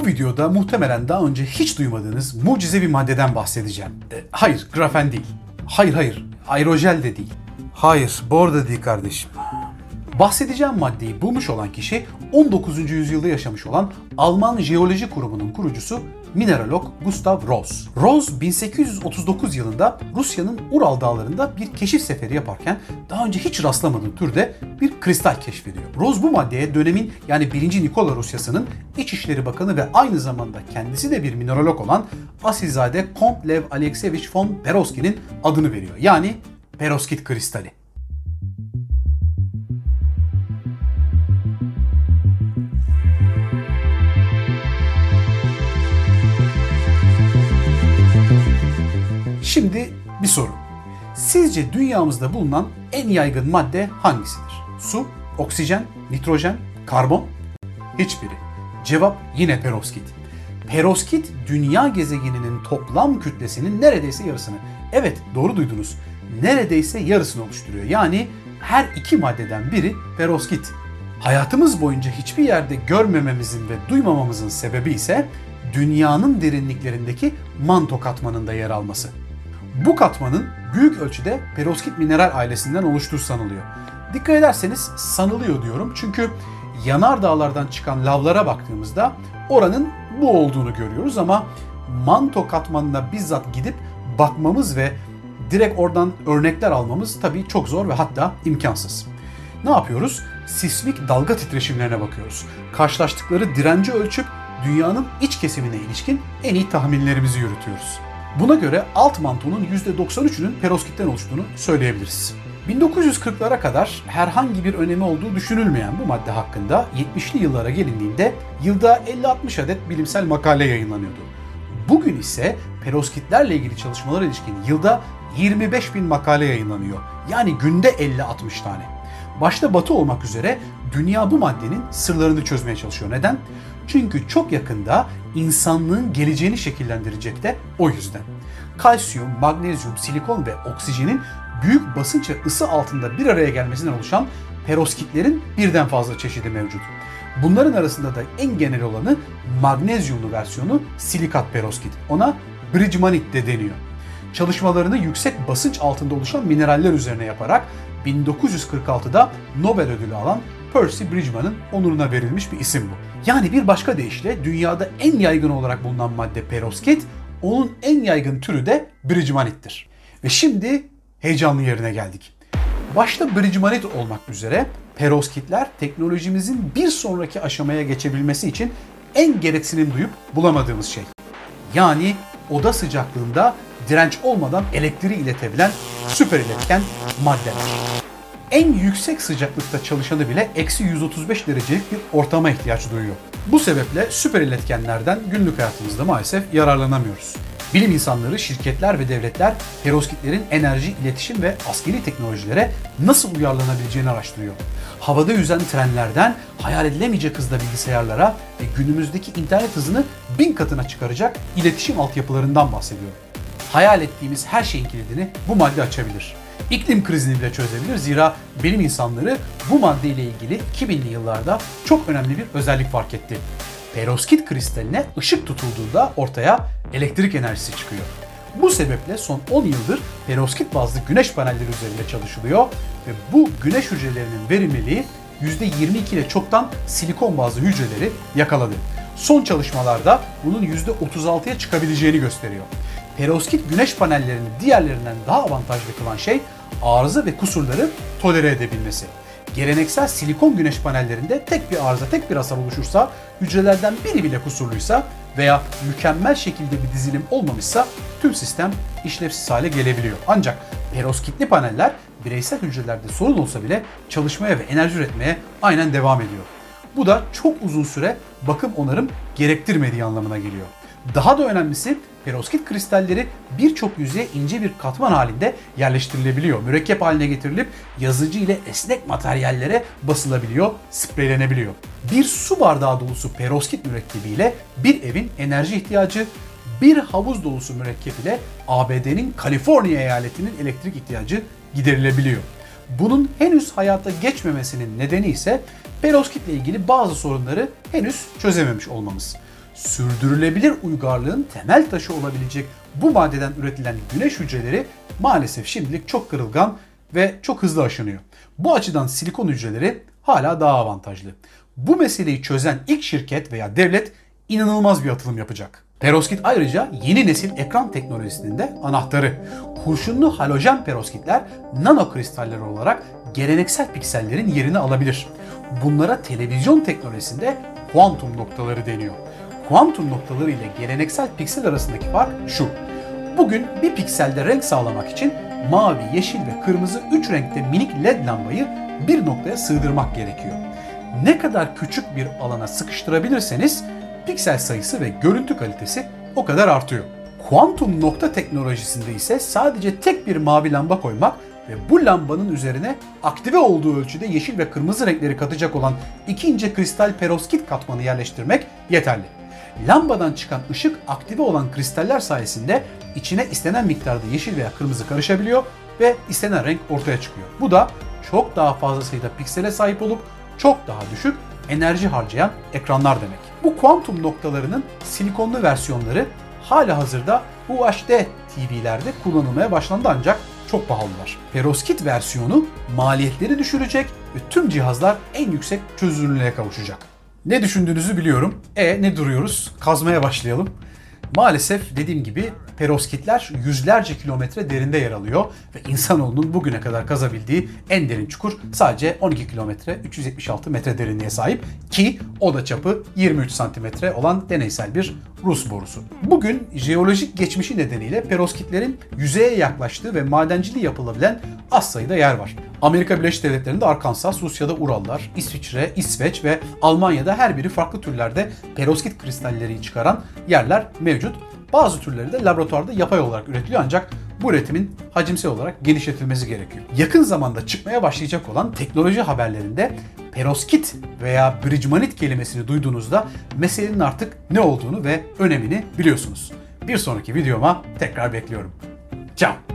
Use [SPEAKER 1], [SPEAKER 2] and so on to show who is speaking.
[SPEAKER 1] Bu videoda muhtemelen daha önce hiç duymadığınız mucize bir maddeden bahsedeceğim. E, hayır, grafen değil. Hayır hayır, aerojel de değil.
[SPEAKER 2] Hayır, bor da değil kardeşim.
[SPEAKER 1] Bahsedeceğim maddeyi bulmuş olan kişi 19. yüzyılda yaşamış olan Alman Jeoloji Kurumu'nun kurucusu mineralog Gustav Rose. Rose 1839 yılında Rusya'nın Ural dağlarında bir keşif seferi yaparken daha önce hiç rastlamadığı türde bir kristal keşfediyor. Rose bu maddeye dönemin yani 1. Nikola Rusyası'nın İçişleri Bakanı ve aynı zamanda kendisi de bir mineralog olan Asilzade Kont Lev Alekseyevich von Perovski'nin adını veriyor. Yani perovskit kristali. Şimdi bir soru. Sizce dünyamızda bulunan en yaygın madde hangisidir? Su, oksijen, nitrojen, karbon? Hiçbiri. Cevap yine perovskit. Perovskit dünya gezegeninin toplam kütlesinin neredeyse yarısını. Evet doğru duydunuz. Neredeyse yarısını oluşturuyor. Yani her iki maddeden biri perovskit. Hayatımız boyunca hiçbir yerde görmememizin ve duymamamızın sebebi ise dünyanın derinliklerindeki manto katmanında yer alması. Bu katmanın büyük ölçüde perovskit mineral ailesinden oluştuğu sanılıyor. Dikkat ederseniz sanılıyor diyorum çünkü yanar dağlardan çıkan lavlara baktığımızda oranın bu olduğunu görüyoruz ama manto katmanına bizzat gidip bakmamız ve direkt oradan örnekler almamız tabii çok zor ve hatta imkansız. Ne yapıyoruz? Sismik dalga titreşimlerine bakıyoruz. Karşılaştıkları direnci ölçüp dünyanın iç kesimine ilişkin en iyi tahminlerimizi yürütüyoruz. Buna göre alt mantonun %93'ünün perovskitten oluştuğunu söyleyebiliriz. 1940'lara kadar herhangi bir önemi olduğu düşünülmeyen bu madde hakkında 70'li yıllara gelindiğinde yılda 50-60 adet bilimsel makale yayınlanıyordu. Bugün ise perovskitlerle ilgili çalışmalara ilişkin yılda 25 bin makale yayınlanıyor. Yani günde 50-60 tane. Başta Batı olmak üzere dünya bu maddenin sırlarını çözmeye çalışıyor. Neden? Çünkü çok yakında insanlığın geleceğini şekillendirecek de o yüzden. Kalsiyum, magnezyum, silikon ve oksijenin büyük basınç ve ısı altında bir araya gelmesinden oluşan perovskitlerin birden fazla çeşidi mevcut. Bunların arasında da en genel olanı magnezyumlu versiyonu silikat perovskit. Ona bridgemanit de deniyor. Çalışmalarını yüksek basınç altında oluşan mineraller üzerine yaparak 1946'da Nobel ödülü alan Percy Bridgman'ın onuruna verilmiş bir isim bu. Yani bir başka deyişle dünyada en yaygın olarak bulunan madde perovskit, onun en yaygın türü de Bridgmanit'tir. Ve şimdi heyecanlı yerine geldik. Başta Bridgmanit olmak üzere perovskitler teknolojimizin bir sonraki aşamaya geçebilmesi için en gereksinim duyup bulamadığımız şey. Yani oda sıcaklığında direnç olmadan elektriği iletebilen süper iletken maddeler en yüksek sıcaklıkta çalışanı bile eksi 135 derecelik bir ortama ihtiyaç duyuyor. Bu sebeple süper iletkenlerden günlük hayatımızda maalesef yararlanamıyoruz. Bilim insanları, şirketler ve devletler perovskitlerin enerji, iletişim ve askeri teknolojilere nasıl uyarlanabileceğini araştırıyor. Havada yüzen trenlerden hayal edilemeyecek hızda bilgisayarlara ve günümüzdeki internet hızını bin katına çıkaracak iletişim altyapılarından bahsediyor. Hayal ettiğimiz her şeyin kilidini bu madde açabilir iklim krizini bile çözebilir. Zira bilim insanları bu maddeyle ilgili 2000'li yıllarda çok önemli bir özellik fark etti. Perovskit kristaline ışık tutulduğunda ortaya elektrik enerjisi çıkıyor. Bu sebeple son 10 yıldır perovskit bazlı güneş panelleri üzerinde çalışılıyor ve bu güneş hücrelerinin verimliliği %22 ile çoktan silikon bazlı hücreleri yakaladı. Son çalışmalarda bunun %36'ya çıkabileceğini gösteriyor. Perovskit güneş panellerini diğerlerinden daha avantajlı kılan şey arıza ve kusurları tolere edebilmesi. Geleneksel silikon güneş panellerinde tek bir arıza, tek bir hasar oluşursa, hücrelerden biri bile kusurluysa veya mükemmel şekilde bir dizilim olmamışsa tüm sistem işlevsiz hale gelebiliyor. Ancak perovskitli paneller bireysel hücrelerde sorun olsa bile çalışmaya ve enerji üretmeye aynen devam ediyor. Bu da çok uzun süre bakım onarım gerektirmediği anlamına geliyor. Daha da önemlisi perovskit kristalleri birçok yüzeye ince bir katman halinde yerleştirilebiliyor. Mürekkep haline getirilip yazıcı ile esnek materyallere basılabiliyor, spreylenebiliyor. Bir su bardağı dolusu perovskit mürekkebiyle bir evin enerji ihtiyacı, bir havuz dolusu mürekkep ile ABD'nin Kaliforniya eyaletinin elektrik ihtiyacı giderilebiliyor. Bunun henüz hayata geçmemesinin nedeni ise perovskit ile ilgili bazı sorunları henüz çözememiş olmamız. Sürdürülebilir uygarlığın temel taşı olabilecek bu maddeden üretilen güneş hücreleri maalesef şimdilik çok kırılgan ve çok hızlı aşınıyor. Bu açıdan silikon hücreleri hala daha avantajlı. Bu meseleyi çözen ilk şirket veya devlet inanılmaz bir atılım yapacak. Perovskit ayrıca yeni nesil ekran teknolojisinin de anahtarı. Kurşunlu halojen perovskitler nano kristaller olarak geleneksel piksellerin yerini alabilir. Bunlara televizyon teknolojisinde kuantum noktaları deniyor. Kuantum noktaları ile geleneksel piksel arasındaki fark şu. Bugün bir pikselde renk sağlamak için mavi, yeşil ve kırmızı 3 renkte minik led lambayı bir noktaya sığdırmak gerekiyor. Ne kadar küçük bir alana sıkıştırabilirseniz piksel sayısı ve görüntü kalitesi o kadar artıyor. Kuantum nokta teknolojisinde ise sadece tek bir mavi lamba koymak ve bu lambanın üzerine aktive olduğu ölçüde yeşil ve kırmızı renkleri katacak olan iki ince kristal perovskit katmanı yerleştirmek yeterli. Lambadan çıkan ışık aktive olan kristaller sayesinde içine istenen miktarda yeşil veya kırmızı karışabiliyor ve istenen renk ortaya çıkıyor. Bu da çok daha fazla sayıda piksele sahip olup çok daha düşük enerji harcayan ekranlar demek. Bu kuantum noktalarının silikonlu versiyonları hala hazırda UHD TV'lerde kullanılmaya başlandı ancak çok pahalılar. Perovskit versiyonu maliyetleri düşürecek ve tüm cihazlar en yüksek çözünürlüğe kavuşacak. Ne düşündüğünüzü biliyorum. E ne duruyoruz? Kazmaya başlayalım. Maalesef dediğim gibi perovskitler yüzlerce kilometre derinde yer alıyor ve insanoğlunun bugüne kadar kazabildiği en derin çukur sadece 12 kilometre 376 metre derinliğe sahip ki o da çapı 23 santimetre olan deneysel bir Rus borusu. Bugün jeolojik geçmişi nedeniyle perovskitlerin yüzeye yaklaştığı ve madenciliği yapılabilen az sayıda yer var. Amerika Birleşik Devletleri'nde Arkansas, Rusya'da Urallar, İsviçre, İsveç ve Almanya'da her biri farklı türlerde perovskit kristalleri çıkaran yerler mevcut. Bazı türleri de laboratuvarda yapay olarak üretiliyor ancak bu üretimin hacimsel olarak genişletilmesi gerekiyor. Yakın zamanda çıkmaya başlayacak olan teknoloji haberlerinde perovskit veya bridgemanit kelimesini duyduğunuzda meselenin artık ne olduğunu ve önemini biliyorsunuz. Bir sonraki videoma tekrar bekliyorum. Ciao.